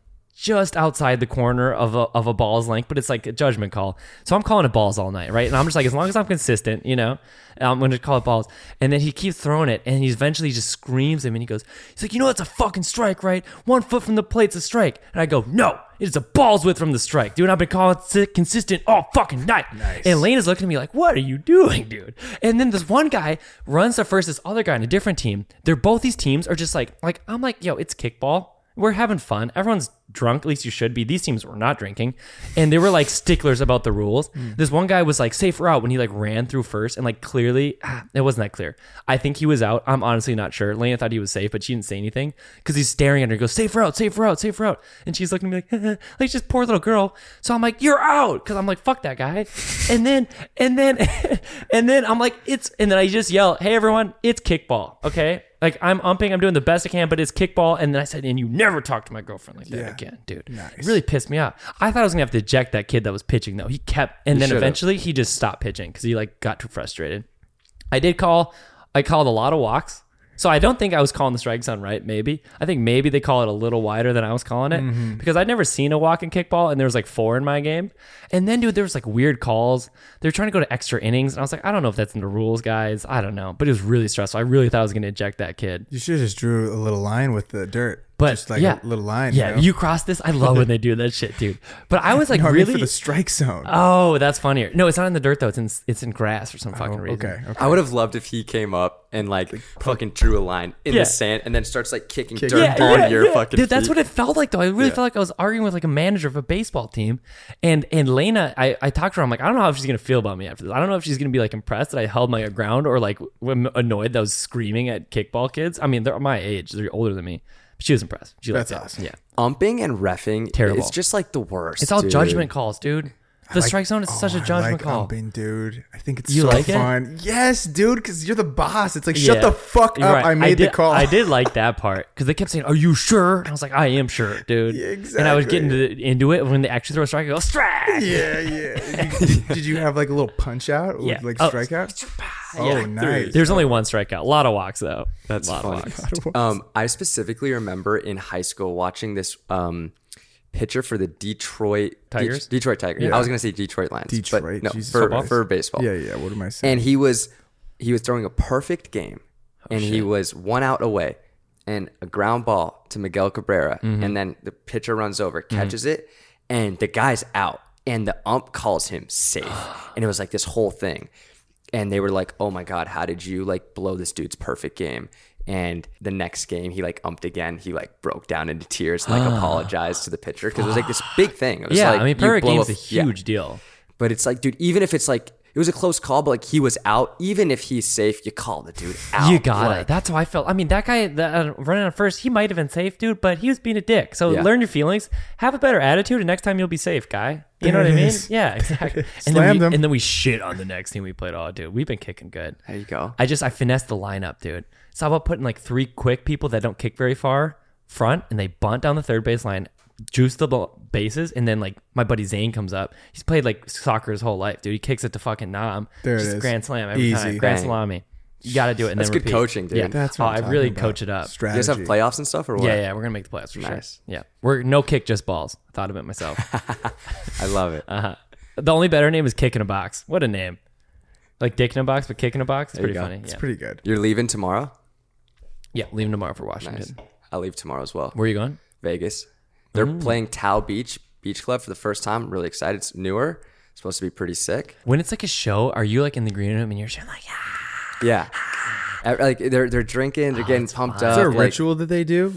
Speaker 1: just outside the corner of a, of a ball's length, but it's like a judgment call. So I'm calling it balls all night, right? And I'm just like, as long as I'm consistent, you know, I'm going to call it balls. And then he keeps throwing it, and he eventually just screams at him, and he goes, he's like, you know, it's a fucking strike, right? One foot from the plate's a strike. And I go, no, it's a balls width from the strike, dude. I've been calling it consistent all fucking night.
Speaker 2: Nice.
Speaker 1: And Lane is looking at me like, what are you doing, dude? And then this one guy runs to first this other guy on a different team. They're both these teams are just like, like I'm like, yo, it's kickball. We're having fun. Everyone's drunk, at least you should be. These teams were not drinking. And they were like sticklers about the rules. This one guy was like safe route when he like ran through first and like clearly ah, it wasn't that clear. I think he was out. I'm honestly not sure. Lena thought he was safe, but she didn't say anything because he's staring at her. He goes, safe route, safe route, safe route. And she's looking at me like, like just poor little girl. So I'm like, you're out. Cause I'm like, fuck that guy. And then, and then, and then I'm like, it's, and then I just yell, hey everyone, it's kickball. Okay. Like I'm umping, I'm doing the best I can, but it's kickball. And then I said, and you never talk to my girlfriend like that
Speaker 2: Yeah.
Speaker 1: again, dude.
Speaker 2: Nice.
Speaker 1: It really pissed me off. I thought I was gonna have to eject that kid that was pitching though. He kept, and then
Speaker 3: should've.
Speaker 1: eventually he just stopped pitching because he like got too frustrated. I did call. I called a lot of walks. So I don't think I was calling the strike zone right. Maybe I think maybe they call it a little wider than I was calling it
Speaker 2: Mm-hmm.
Speaker 1: because I'd never seen a walk in kickball, and there was like four in my game. And then, dude, there was like weird calls. They were trying to go to extra innings, and I was like, I don't know if that's in the rules, guys. I don't know, but it was really stressful. I really thought I was going to eject that kid.
Speaker 2: You should have just drew a little line with the dirt.
Speaker 1: But
Speaker 2: just like
Speaker 1: yeah,
Speaker 2: a little line.
Speaker 1: Yeah,
Speaker 2: you, know?
Speaker 1: you cross this. I love when they do that shit, dude. But I was like
Speaker 2: No, I mean
Speaker 1: really
Speaker 2: for the strike zone.
Speaker 1: Oh, that's funnier. No, it's not in the dirt though. It's in it's in grass for some oh, fucking
Speaker 2: Oh,
Speaker 1: reason.
Speaker 2: okay, okay.
Speaker 3: I would have loved if he came up and like fucking drew a line in
Speaker 1: Yeah.
Speaker 3: the sand and then starts like kicking
Speaker 2: Kick-
Speaker 3: dirt
Speaker 2: Yeah,
Speaker 3: on
Speaker 1: yeah,
Speaker 3: your
Speaker 1: yeah.
Speaker 3: fucking
Speaker 1: Dude, that's
Speaker 3: feet.
Speaker 1: what it felt like though. I really
Speaker 3: Yeah.
Speaker 1: felt like I was arguing with like a manager of a baseball team, and and Lena, I, I talked to her. I'm like, I don't know how she's gonna feel about me after this. I don't know if she's gonna be like impressed that I held my ground or like annoyed that I was screaming at kickball kids. I mean, they're my age. They're older than me. But she was impressed. She liked
Speaker 2: That's
Speaker 1: it.
Speaker 2: awesome.
Speaker 1: Yeah,
Speaker 3: Umping and refing
Speaker 1: Terrible.
Speaker 3: It's just like the worst.
Speaker 1: it's all
Speaker 3: dude.
Speaker 1: judgment calls, dude. The
Speaker 2: like-
Speaker 1: strike zone is
Speaker 2: oh,
Speaker 1: such a
Speaker 2: I
Speaker 1: judgment
Speaker 2: like
Speaker 1: call.
Speaker 2: umping, dude. I think it's
Speaker 1: You
Speaker 2: so
Speaker 1: like it?
Speaker 2: fun. Yes, dude, because you're the boss. It's like shut the fuck
Speaker 1: You're
Speaker 2: up.
Speaker 1: right.
Speaker 2: I made
Speaker 1: did,
Speaker 2: the call.
Speaker 1: I did like that part because they kept saying, "Are you sure?" And I was like, "I am sure, dude."
Speaker 2: Yeah,
Speaker 1: And I was getting
Speaker 2: exactly.
Speaker 1: to, into it when they actually throw a strike. I go strike.
Speaker 2: Yeah, yeah. You- did, did you have like a little punch out? Or
Speaker 1: Yeah.
Speaker 2: Like
Speaker 1: Oh.
Speaker 2: strikeout?
Speaker 1: Yeah.
Speaker 2: Oh, nice.
Speaker 1: There's only one strikeout. A lot of walks though.
Speaker 3: That's
Speaker 1: a lot
Speaker 3: funny.
Speaker 1: of walks.
Speaker 3: Um, I specifically remember in high school watching this um, pitcher for the Detroit
Speaker 1: Tigers?
Speaker 3: De- Detroit Tigers.
Speaker 2: Yeah.
Speaker 3: I was gonna say Detroit Lions,
Speaker 2: Detroit,
Speaker 3: but no,
Speaker 2: Jesus
Speaker 3: for,
Speaker 2: Christ.
Speaker 3: for baseball.
Speaker 2: Yeah, yeah. What am I saying?
Speaker 3: And he was he was throwing a perfect game,
Speaker 1: Oh,
Speaker 3: and he was one out away, and a ground ball to Miguel Cabrera,
Speaker 1: Mm-hmm.
Speaker 3: and then the pitcher runs over, catches it, and the guy's out, and the ump calls him safe, and it was like this whole thing, and they were like, "Oh my god, how did you like blow this dude's perfect game?" And the next game, he like umped again. He like broke down into tears, and, like apologized to the pitcher because it was like this big thing. It was
Speaker 1: yeah,
Speaker 3: like
Speaker 1: I mean, perfect game's a
Speaker 3: yeah.
Speaker 1: huge deal.
Speaker 3: But it's like, dude, even if it's like it was a close call, but like he was out, even if he's safe, you call the dude out.
Speaker 1: You got
Speaker 3: Like,
Speaker 1: it. That's how I felt. I mean, that guy that, uh, running on first, he might have been safe, dude, but he was being a dick. So
Speaker 3: Yeah.
Speaker 1: learn your feelings, have a better attitude, and next time you'll be safe, guy. You know
Speaker 2: There
Speaker 1: what I mean?
Speaker 2: is.
Speaker 1: Yeah, exactly. and, then we,
Speaker 2: him.
Speaker 1: and then we shit on the next team we played. Oh, dude, we've been kicking good.
Speaker 3: There you go.
Speaker 1: I just I finessed the lineup, dude. So how about putting like three quick people that don't kick very far front, and they bunt down the third base line, juice the bases, and then like my buddy Zane comes up. He's played like soccer his whole life, dude. He kicks it to fucking Nam.
Speaker 2: There it
Speaker 1: Just
Speaker 2: is.
Speaker 1: Grand slam every
Speaker 2: Easy.
Speaker 1: time. Grand
Speaker 3: Dang.
Speaker 1: salami. You got to do it. And
Speaker 3: That's
Speaker 1: then
Speaker 3: good
Speaker 1: repeat.
Speaker 3: coaching, dude.
Speaker 1: Yeah,
Speaker 2: That's
Speaker 1: oh,
Speaker 2: what I'm
Speaker 1: I really
Speaker 2: about.
Speaker 1: coach it up.
Speaker 3: You
Speaker 2: Strategy.
Speaker 3: guys have playoffs and stuff, or what?
Speaker 1: Yeah, yeah, we're gonna make the playoffs for
Speaker 3: Nice.
Speaker 1: sure. Yeah, we're no kick, just balls. I thought of it myself.
Speaker 3: I love it.
Speaker 1: uh-huh. The only better name is kick in a box. What a name! Like dick in a box, but kick in a box. It's
Speaker 3: There you
Speaker 1: pretty
Speaker 3: go.
Speaker 1: funny.
Speaker 2: It's
Speaker 1: yeah.
Speaker 2: pretty good.
Speaker 3: You're leaving tomorrow.
Speaker 1: yeah, leaving tomorrow for
Speaker 3: Nice.
Speaker 1: Washington.
Speaker 3: I'll leave tomorrow as well.
Speaker 1: Where are you going?
Speaker 3: Vegas. They're
Speaker 1: Mm.
Speaker 3: playing Tao Beach Beach Club for the first time. I'm really excited. It's newer. It's supposed to be pretty sick.
Speaker 1: When it's like a show, are you like in the green room and you're just like, yeah,
Speaker 3: Yeah. Like they're they're drinking, they're getting pumped up.
Speaker 2: Is there a
Speaker 3: like,
Speaker 2: ritual that they do?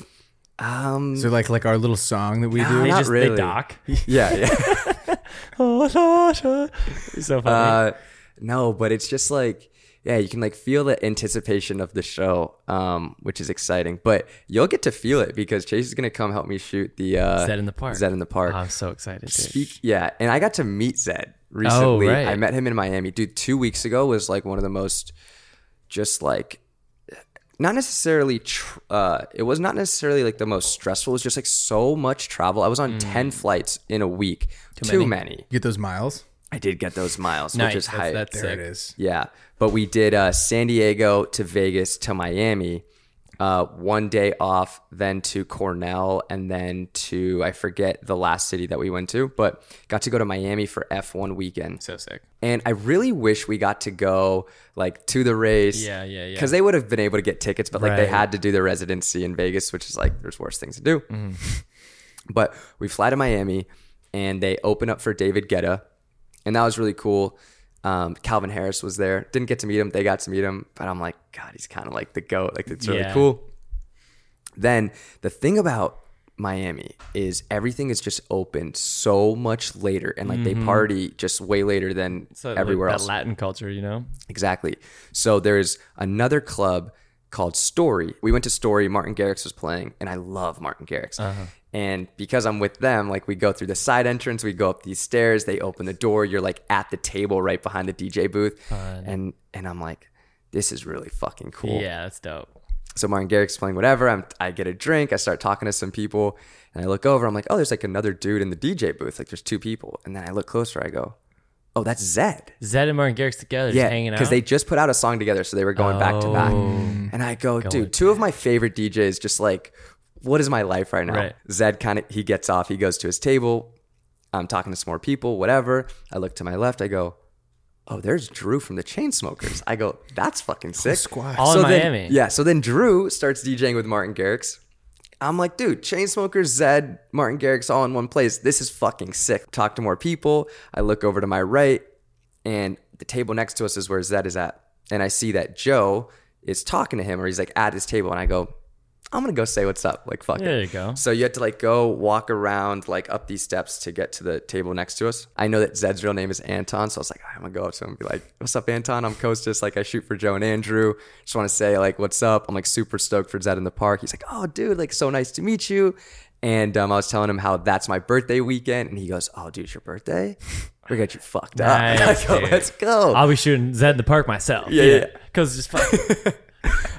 Speaker 3: Um,
Speaker 2: Is there like like our little song that we
Speaker 3: Nah,
Speaker 2: do?
Speaker 1: they
Speaker 3: not
Speaker 1: just
Speaker 3: really.
Speaker 1: they dock.
Speaker 3: yeah, yeah.
Speaker 1: oh, Sasha. So funny.
Speaker 3: Uh, no, but it's just like yeah, you can like feel the anticipation of the show, um, which is exciting. But you'll get to feel it because Chase is gonna come help me shoot the uh,
Speaker 1: Zedd in the park.
Speaker 3: Zedd in the park.
Speaker 1: Oh, I'm so excited.
Speaker 3: Speak, yeah, and I got to meet Zedd recently.
Speaker 1: Oh, right.
Speaker 3: I met him in Miami. Dude, two weeks ago was like one of the most, just like, not necessarily. Tr- uh, it was not necessarily like the most stressful. It was just like so much travel. I was on ten flights in a week. Too,
Speaker 1: many.
Speaker 3: many.
Speaker 2: You get those miles.
Speaker 3: I did get those miles,
Speaker 1: Nice.
Speaker 3: which is
Speaker 1: That's-
Speaker 3: high.
Speaker 1: that's
Speaker 2: There
Speaker 1: sick.
Speaker 2: it is.
Speaker 3: Yeah, but we did uh, San Diego to Vegas to Miami, uh, one day off, then to Cornell, and then to I forget the last city that we went to, but got to go to Miami for F1 weekend.
Speaker 1: So sick.
Speaker 3: And I really wish we got to go like to the race.
Speaker 1: Yeah, yeah, yeah.
Speaker 3: Because they would have been able to get tickets, but like they had to do their residency in Vegas, which is like there's worse things to do.
Speaker 1: Mm-hmm.
Speaker 3: But we fly to Miami, and they open up for David Guetta, and that was really cool. Um, Calvin Harris was there. Didn't get to meet him. They got to meet him, but I'm like, God, he's kind of like the goat. Like it's really
Speaker 1: Yeah.
Speaker 3: cool. Then the thing about Miami is everything is just open so much later, and like they party just way later than
Speaker 1: Mm-hmm. So
Speaker 3: everywhere
Speaker 1: like
Speaker 3: else.
Speaker 1: Latin culture, you know.
Speaker 3: Exactly. So there's another club called Story. We went to Story. Martin Garrix was playing, and I love Martin Garrix.
Speaker 1: Uh-huh.
Speaker 3: And because I'm with them, like we go through the side entrance, we go up these stairs, they open the door, you're like at the table right behind the DJ booth, and and I'm like, this is really fucking cool.
Speaker 1: Yeah, that's dope.
Speaker 3: So Martin Garrix playing whatever. I'm, I get a drink. I start talking to some people, and I look over. I'm like, oh, there's like another dude in the DJ booth. Like there's two people, and then I look closer. I go, oh, that's Zedd.
Speaker 1: Zedd and Martin Garrix together, just
Speaker 3: Yeah,
Speaker 1: hanging out.
Speaker 3: because they just put out a song together, so they were going back to back.
Speaker 1: Oh.
Speaker 3: And I go, dude, two of my favorite DJs. Just like, what is my life right now?
Speaker 1: Right.
Speaker 3: Zedd kind of he gets off, he goes to his table. I'm talking to some more people, whatever. I look to my left. I go, oh, there's Drew from the Chainsmokers. I go, that's fucking sick.
Speaker 2: Oh, squad.
Speaker 1: All in
Speaker 3: then-
Speaker 1: Miami.
Speaker 3: yeah. So then Drew starts DJing with Martin Garrix. I'm like, dude, Chainsmokers, Zedd, Martin Garrix all in one place. This is fucking sick. Talk to more people. I look over to my right, and the table next to us is where Zedd is at. And I see that Joe is talking to him, or he's like at his table, and I go, I'm gonna go say what's up. Like, fuck it.
Speaker 1: There you go.
Speaker 3: So you had to like go walk around like up these steps to get to the table next to us. I know that Zedd's real name is Anton, so I was like, I'm gonna go up to him and be like, "What's up, Anton? I'm Kostas. Like, I shoot for Joe and Andrew. Just want to say like, what's up? I'm like super stoked for Zedd in the park. He's like, Oh, dude, like so nice to meet you. And um, I was telling him how that's my birthday weekend, and he goes, "Oh, dude, it's your birthday? We got you fucked up.
Speaker 1: Nice,
Speaker 3: I go. Let's go."
Speaker 1: I'll be shooting Zedd in the park myself.
Speaker 3: Yeah, yeah.
Speaker 1: Because just fuck.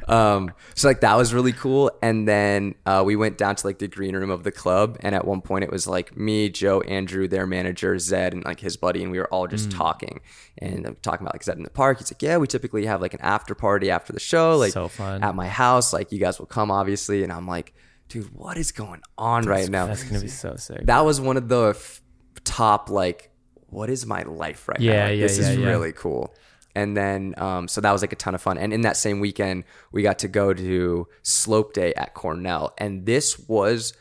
Speaker 3: Um, so like that was really cool. And then uh, we went down to like the green room of the club, and at one point it was like me, Joe, Andrew, their manager, Zedd, and like his buddy, and we were all just
Speaker 1: Mm.
Speaker 3: talking and I'm talking about like Zedd in the park. He's like, yeah, we typically have like an after party after the show, like
Speaker 1: So
Speaker 3: at my house. Like you guys will come, obviously, and I'm like, dude, what is going on right now?
Speaker 1: That's gonna be so sick.
Speaker 3: that was one of the f- top like what is my life right now
Speaker 1: Yeah,
Speaker 3: Like,
Speaker 1: yeah,
Speaker 3: this
Speaker 1: yeah,
Speaker 3: is
Speaker 1: yeah.
Speaker 3: really cool and then um, so that was like a ton of fun and in that same weekend we got to go to slope day at cornell and this was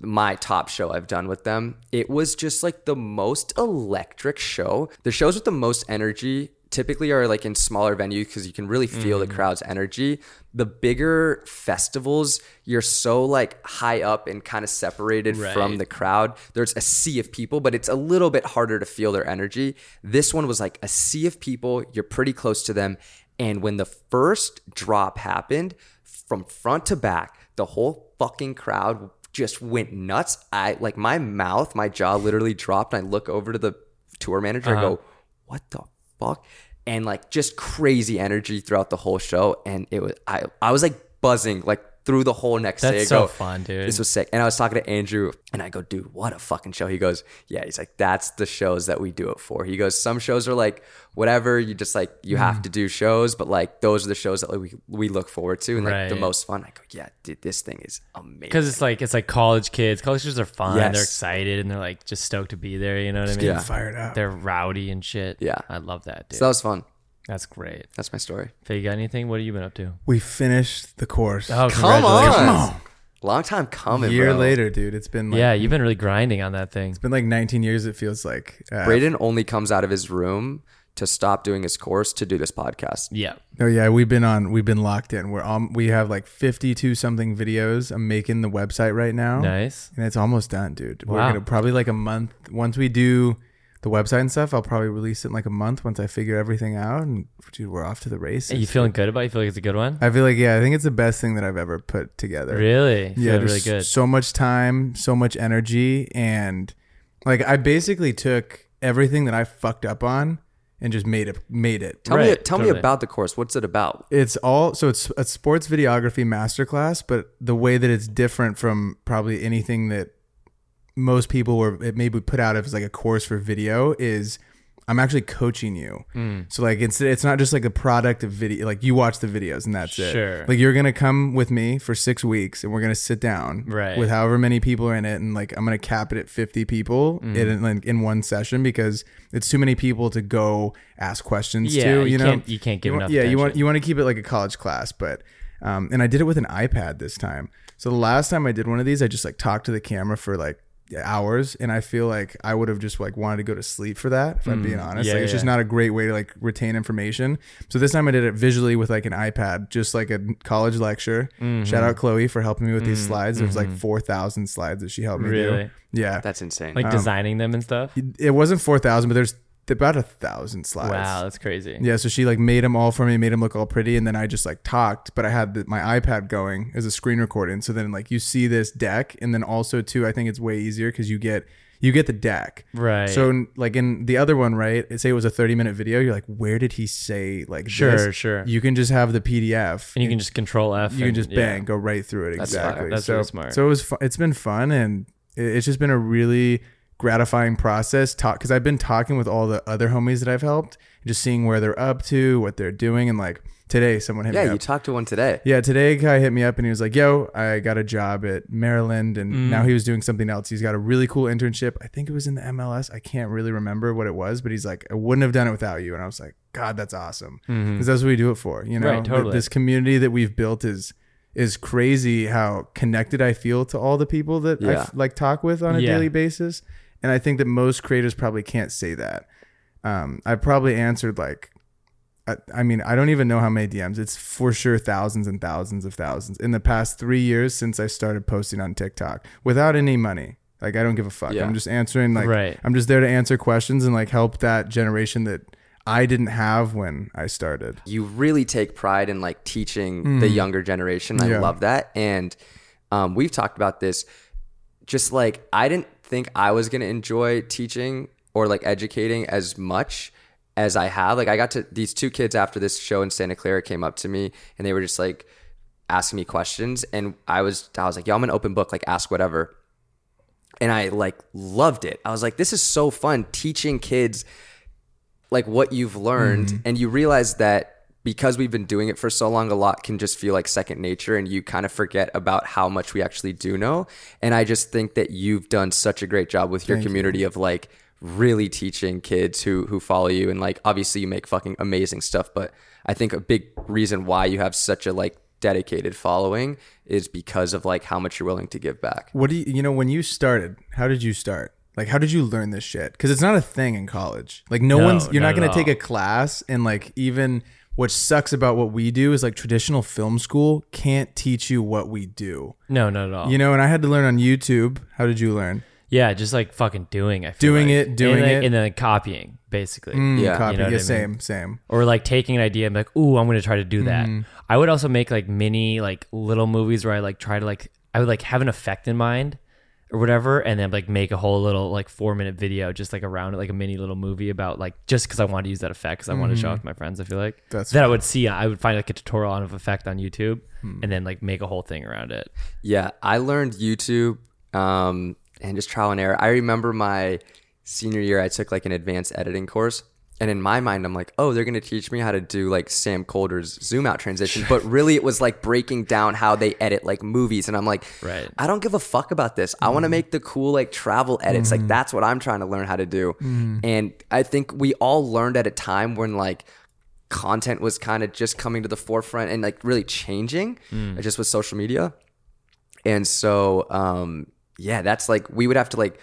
Speaker 3: my top show I've done with them. It was just like the most electric show. The shows with the most energy typically are like in smaller venues because you can really feel
Speaker 1: Mm.
Speaker 3: the crowd's energy. The bigger festivals, you're so like high up and kind of separated from the crowd. There's a sea of people, but it's a little bit harder to feel their energy. This one was like a sea of people. You're pretty close to them. And when the first drop happened, from front to back, the whole fucking crowd just went nuts. I like my mouth, my jaw literally dropped. And I look over to the tour manager. I go, "What the fuck?" And like just crazy energy throughout the whole show. And it was I I was like buzzing like through the whole next day. I
Speaker 1: That's so
Speaker 3: go,
Speaker 1: fun, dude.
Speaker 3: This was sick. And I was talking to Andrew and I go, dude, what a fucking show. He goes, yeah. He's like, that's the shows that we do it for. He goes, some shows are like, whatever. You just like, you
Speaker 1: Mm.
Speaker 3: have to do shows, but like, those are the shows that like, we, we look forward to and like the most fun. I go, yeah, dude, this thing is amazing.
Speaker 1: Because it's like it's like college kids. College kids are fun.
Speaker 3: Yes.
Speaker 1: They're excited and they're like just stoked to be there. You know what I mean?
Speaker 3: Yeah.
Speaker 2: Fired up.
Speaker 1: They're rowdy and shit.
Speaker 3: Yeah.
Speaker 1: I love that, dude.
Speaker 3: So that was fun.
Speaker 1: That's great.
Speaker 3: That's my story.
Speaker 1: Faye, you got anything? What have you been up to?
Speaker 2: We finished the course.
Speaker 1: Oh,
Speaker 3: Come on.
Speaker 1: congratulations.
Speaker 2: Come on.
Speaker 3: Long time coming,
Speaker 2: A year
Speaker 3: bro.
Speaker 2: later, dude. It's been like,
Speaker 1: Yeah, you've been really grinding on that thing.
Speaker 2: it's been like 19 years. It feels like. Uh,
Speaker 3: Braden only comes out of his room to stop doing his course to do this podcast.
Speaker 1: Yeah.
Speaker 2: Oh yeah, we've been on. We've been locked in. We're um, we have like 52 something videos. I'm making the website right now.
Speaker 1: Nice.
Speaker 2: and it's almost done, dude. We're
Speaker 1: Wow.
Speaker 2: gonna probably like a month once we do the website and stuff. I'll probably release it in like a month once I figure everything out. And dude, we're off to the races.
Speaker 1: Are you feeling good about it? You feel like it's a good one?
Speaker 2: I feel like yeah, I think it's the best thing that I've ever put together.
Speaker 1: Really?
Speaker 2: Yeah,
Speaker 1: really good.
Speaker 2: So much time, so much energy, and like I basically took everything that I fucked up on and just made it. Made it.
Speaker 3: Tell me,
Speaker 1: Right,
Speaker 3: tell me about the course. What's it about?
Speaker 2: It's all so it's a sports videography masterclass, but the way that it's different from probably anything that most people were it maybe put out as like a course for video is I'm actually coaching you.
Speaker 1: Mm.
Speaker 2: So like it's it's not just like a product of video like you watch the videos and that's
Speaker 1: Sure.
Speaker 2: it. Like you're gonna come with me for six weeks and we're gonna sit down
Speaker 1: Right.
Speaker 2: with however many people are in it and like I'm gonna cap it at 50 people
Speaker 1: Mm.
Speaker 2: in like in one session because it's too many people to go ask questions
Speaker 1: Yeah,
Speaker 2: to. You,
Speaker 1: you
Speaker 2: know,
Speaker 1: can't- you can't give
Speaker 2: want-
Speaker 1: enough
Speaker 2: Yeah, you want you want to keep it like a college class, but um, and I did it with an iPad this time. So the last time I did one of these, I just like talked to the camera for like hours, and I feel like I would have just like wanted to go to sleep for that. If I'm being honest,
Speaker 1: Mm. yeah,
Speaker 2: like it's just
Speaker 1: yeah.
Speaker 2: not a great way to like retain information. So this time I did it visually with like an iPad, just like a college lecture.
Speaker 1: Mm-hmm.
Speaker 2: Shout out Chloe for helping me with these slides. There's like four thousand slides that she helped me
Speaker 1: Really?
Speaker 2: do. Yeah,
Speaker 3: That's insane.
Speaker 1: Like designing them and stuff?
Speaker 2: it wasn't four thousand, but there's about a thousand slides.
Speaker 1: Wow, that's crazy.
Speaker 2: Yeah, so she like made them all for me, made them look all pretty, and then I just like talked, but I had the, my iPad going as a screen recording. So then like you see this deck, and then also too, I think it's way easier because you get you get the deck.
Speaker 1: Right.
Speaker 2: So like in the other one, right? Say it was a thirty minute video. You're like, where did he say like
Speaker 1: Sure,
Speaker 2: this?
Speaker 1: sure.
Speaker 2: You can just have the PDF,
Speaker 1: and you can just control F.
Speaker 2: you can
Speaker 1: and-
Speaker 2: just
Speaker 1: yeah.
Speaker 2: bang go right through it
Speaker 3: That's
Speaker 2: exactly.
Speaker 1: That's
Speaker 2: so
Speaker 1: really smart.
Speaker 2: so it was fu- it's been fun and it- it's just been a really gratifying process talk because I've been talking with all the other homies that I've helped just seeing where they're up to what they're doing and like today someone hit
Speaker 3: yeah,
Speaker 2: me
Speaker 3: you talked to one today.
Speaker 2: yeah today a guy hit me up and he was like yo I got a job at Maryland and
Speaker 1: Mm.
Speaker 2: now he was doing something else he's got a really cool internship I think it was in the MLS I can't really remember what it was but he's like I wouldn't have done it without you and I was like God that's awesome because that's what we do it for you know
Speaker 1: Mm-hmm. Right, totally.
Speaker 2: this community that we've built is is crazy how connected I feel to all the people that I
Speaker 3: Yeah.
Speaker 2: f- like talk with on a
Speaker 1: Yeah.
Speaker 2: daily basis. And I think that most creators probably can't say that. Um, I probably answered like, I, I mean, I don't even know how many DMs. It's for sure thousands and thousands of thousands in the past three years since I started posting on TikTok without any money. Like I don't give a fuck.
Speaker 3: Yeah.
Speaker 2: I'm just answering like
Speaker 1: Right.
Speaker 2: I'm just there to answer questions and like help that generation that I didn't have when I started.
Speaker 3: you really take pride in like teaching the younger generation. I
Speaker 2: Mm. Yeah.
Speaker 3: love that. And um, we've talked about this. just like I didn't think I was gonna enjoy teaching or like educating as much as I have. Like I got to these two kids after this show in Santa Clara came up to me and they were just like asking me questions and I was I was like, yo, I'm an open book, like ask whatever. And I like loved it. I was like, this is so fun teaching kids like what you've learned mm-hmm. and you realize that because we've been doing it for so long a lot can just feel like second nature and you kind of forget about how much we actually do know and i just think that you've done such a great job with your community of like really teaching kids who who follow you and like obviously you make fucking amazing stuff but i think a big reason why you have such a like dedicated following is because of like how much you're willing to give back
Speaker 2: What do you, you know, when you started, how did you start? Like, how did you learn this shit? Because it's not a thing in college. Like, no,
Speaker 1: No,
Speaker 2: one's, you're not
Speaker 1: not
Speaker 2: going to take a class and, like, even what sucks about what we do is like traditional film school can't teach you what we do.
Speaker 1: No, not at all.
Speaker 2: You know, and I had to learn on YouTube. How did you learn?
Speaker 1: yeah, just like fucking doing. I feel
Speaker 2: Doing
Speaker 1: like.
Speaker 2: it, doing
Speaker 1: and, like,
Speaker 2: it.
Speaker 1: and then copying, basically.
Speaker 2: Mm,
Speaker 3: Yeah.
Speaker 2: copy.
Speaker 1: You know what
Speaker 2: yeah,
Speaker 1: I mean?
Speaker 2: same, same.
Speaker 1: or like taking an idea and be like, ooh, I'm gonna try to do that.
Speaker 2: Mm-hmm.
Speaker 1: I would also make like mini like little movies where I like try to like I would like have an effect in mind or whatever, and then like make a whole little like four minute video just like around it, like a mini little movie about like just because I wanted to use that effect because I wanted to show off to my friends. I feel like
Speaker 2: Mm-hmm. That's
Speaker 1: that I would see. I would find like a tutorial on of effect on YouTube
Speaker 2: Hmm.
Speaker 1: and then like make a whole thing around it.
Speaker 3: Yeah, I learned YouTube um, and just trial and error. I remember my senior year, I took like an advanced editing course. And in my mind, I'm like, oh, they're going to teach me how to do like Sam Kolder's zoom out transition. But really, it was like breaking down how they edit like movies. And I'm like,
Speaker 1: Right.
Speaker 3: I don't give a fuck about this. I want to make the cool like travel edits. Like, that's what I'm trying to learn how to do. And I think we all learned at a time when like, content was kind of just coming to the forefront and like really changing uh, just with social media. And so, um, yeah, that's like we would have to like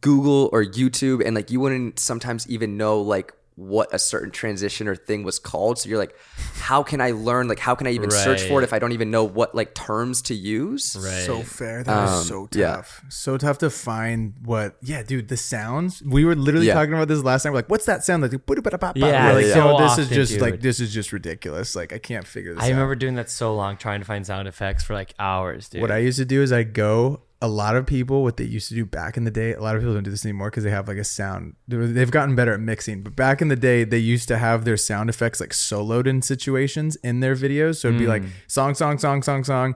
Speaker 3: Google or YouTube, and like you wouldn't sometimes even know like what a certain transition or thing was called. So you're like, how can I learn? Like, how can I even search for it if I don't even know what like terms to use?
Speaker 1: Right.
Speaker 2: So fair. That is
Speaker 3: Um,
Speaker 2: so
Speaker 3: yeah.
Speaker 2: tough. So tough to find what. Yeah, dude, the sounds. We were literally
Speaker 3: Yeah.
Speaker 2: talking about this last time. We're like, what's that sound? Like, ba-da-ba-da-ba-ba.
Speaker 1: Yeah,
Speaker 2: We're like,
Speaker 1: so
Speaker 2: yo, this is just
Speaker 1: dude.
Speaker 2: like this is just ridiculous. Like, I can't figure this
Speaker 1: I
Speaker 2: out.
Speaker 1: remember doing that so long, trying to find sound effects for like hours, dude.
Speaker 2: What I used to do is I go. A lot of people, what they used to do back in the day, a lot of people don't do this anymore because they have like a sound. They've gotten better at mixing, but back in the day, they used to have their sound effects like soloed in situations in their videos. So it'd be like song, song, song, song, song,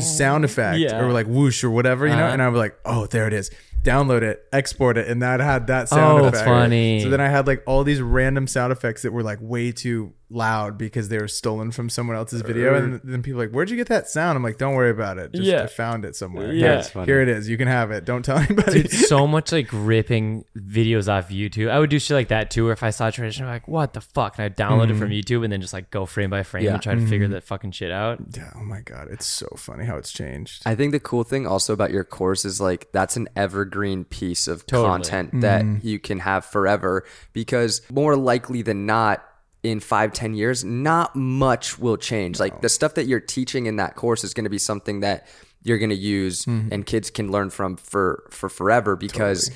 Speaker 2: sound effect
Speaker 1: Yeah.
Speaker 2: or like whoosh or whatever, you know.
Speaker 1: Uh-huh.
Speaker 2: And I was like, oh, there it is. Download it, export it, and that had that sound
Speaker 1: Oh,
Speaker 2: effect.
Speaker 1: that's funny.
Speaker 2: So then I had like all these random sound effects that were like way too loud because they were stolen from someone else's uh, video. And then people were like, where'd you get that sound? I'm like, don't worry about it. Just
Speaker 1: Yeah.
Speaker 2: I found it somewhere.
Speaker 1: Yeah.
Speaker 3: That's funny.
Speaker 2: Here it is. You can have it. Don't tell anybody.
Speaker 1: Dude, so much like ripping videos off YouTube. I would do shit like that too. Where if I saw a transition, I'm like, what the fuck? And I'd download it from mm-hmm. YouTube and then just like go frame by frame
Speaker 3: Yeah.
Speaker 1: and try to figure mm-hmm. that fucking shit out.
Speaker 2: yeah. Oh my god, it's so funny how it's changed.
Speaker 3: I think the cool thing also about your course is like that's an evergreen piece of
Speaker 1: Totally.
Speaker 3: content that mm-hmm. you can have forever because more likely than not in five ten years not much will change. Like the stuff that you're teaching in that course is going to be something that you're going to use mm-hmm. and kids can learn from for for forever because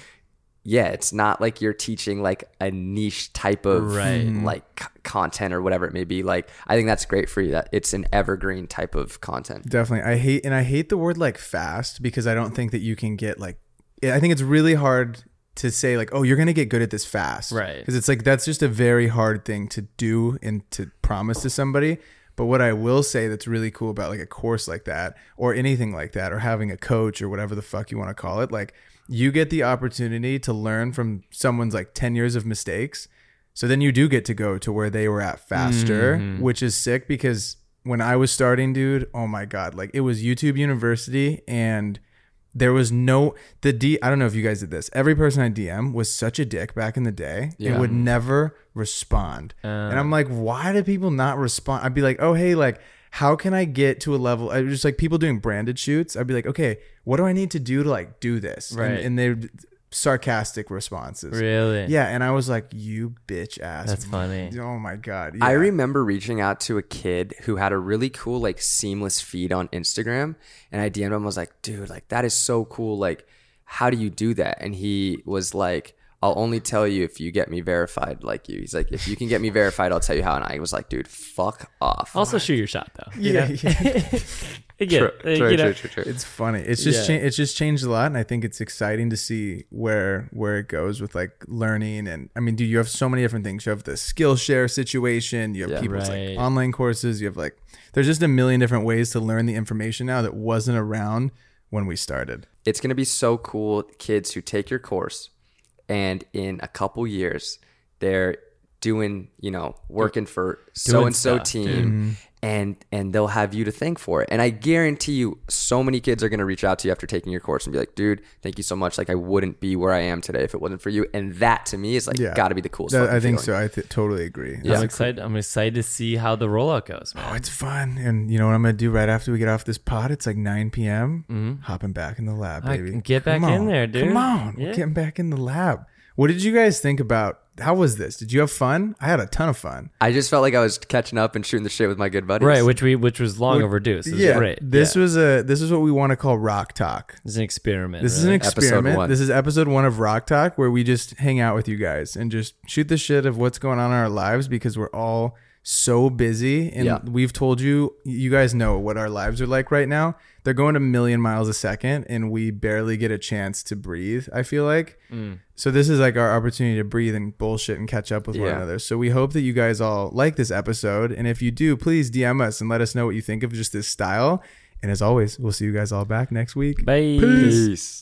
Speaker 3: yeah it's not like you're teaching like a niche type of
Speaker 1: Right. Mm-hmm.
Speaker 3: like c- content or whatever it may be. Like i think that's great for you that it's an evergreen type of content.
Speaker 2: Definitely. I hate and I hate the word like fast because I don't think that you can get like I think it's really hard to say like, oh, you're gonna get good at this fast.
Speaker 1: Right.
Speaker 2: Because it's like that's just a very hard thing to do and to promise to somebody. But what I will say that's really cool about like a course like that or anything like that or having a coach or whatever the fuck you want to call it, like you get the opportunity to learn from someone's like 10 years of mistakes. So then you do get to go to where they were at faster, mm-hmm. which is sick because when I was starting, dude, oh my God, like it was YouTube University and there was no the D I don't know if you guys did this. Every person I DM was such a dick back in the day. It would never respond. and
Speaker 1: Uh.
Speaker 2: I'm like, why do people not respond? I'd be like, oh hey, like how can I get to a level? I just like people doing branded shoots. I'd be like, okay, what do I need to do to like do this?
Speaker 1: Right.
Speaker 2: And, they're sarcastic responses.
Speaker 1: Really?
Speaker 2: Yeah, and I was like, you bitch ass.
Speaker 1: That's funny.
Speaker 2: Oh my god.
Speaker 3: I remember reaching out to a kid who had a really cool like seamless feed on Instagram and I DM'd him I was like, "Dude, like that is so cool. Like how do you do that?" And he was like, "I'll only tell you if you get me verified like you." He's like, "If you can get me verified, I'll tell you how." And I was like, "Dude, fuck off."
Speaker 1: Also, shoot your shot though. you
Speaker 2: Yeah,
Speaker 1: know?
Speaker 2: yeah.
Speaker 1: I get
Speaker 3: True.
Speaker 1: Uh,
Speaker 3: true,
Speaker 1: you know,
Speaker 3: true, true, true.
Speaker 2: It's funny. It's just
Speaker 1: Yeah.
Speaker 2: cha- it's just changed a lot, and I think it's exciting to see where where it goes with like learning. And I mean, dude, you have so many different things. You have the Skillshare situation. You have
Speaker 3: Yeah.
Speaker 2: people's
Speaker 1: Right.
Speaker 2: like online courses. You have like there's just a million different ways to learn the information now that wasn't around when we started.
Speaker 3: It's going to be so cool, kids who take your course and in a couple years, they're doing, you know, working for so and so
Speaker 1: stuff,
Speaker 3: team and and they'll have you to thank for it. And I guarantee you so many kids are going to reach out to you after taking your course and be like, "Dude, thank you so much. Like I wouldn't be where I am today if it wasn't for you." And that to me is like
Speaker 2: Yeah,
Speaker 3: got to be the coolest
Speaker 2: That- I think
Speaker 3: feeling.
Speaker 2: so. I th- totally agree.
Speaker 3: Yeah.
Speaker 1: I'm excited. I'm excited to see how the rollout goes, man.
Speaker 2: Oh, it's fun. And you know what I'm gonna do right after we get off this pod? It's like 9 p.m. Mm-hmm. Hopping back in the lab,
Speaker 1: I
Speaker 2: baby.
Speaker 1: can get back
Speaker 2: Come
Speaker 1: in there, dude.
Speaker 2: Come on,
Speaker 1: Yeah.
Speaker 2: we're getting back in the lab. What did you guys think about? How was this? Did you have fun? I had a ton of fun.
Speaker 3: I just felt like I was catching up and shooting the shit with my good buddies.
Speaker 1: Right, which we which was long overdue. So
Speaker 2: yeah,
Speaker 1: great.
Speaker 2: this
Speaker 1: yeah.
Speaker 2: was a this is what we want to call rock talk.
Speaker 1: This is an experiment.
Speaker 2: This is an
Speaker 1: really.
Speaker 3: Episode
Speaker 2: experiment.
Speaker 3: one.
Speaker 2: This is episode one of Rock Talk, where we just hang out with you guys and just shoot the shit of what's going on in our lives because we're all so busy. And
Speaker 3: Yeah.
Speaker 2: we've told you, you guys know what our lives are like right now. They're going a million miles a second, and we barely get a chance to breathe. I feel like. Mm. So this is like our opportunity to breathe and bullshit and catch up with one
Speaker 3: Yeah.
Speaker 2: another. So we hope that you guys all like this episode, and if you do, please DM us and let us know what you think of just this style. And as always, we'll see you guys all back next week.
Speaker 1: Bye.
Speaker 3: Peace.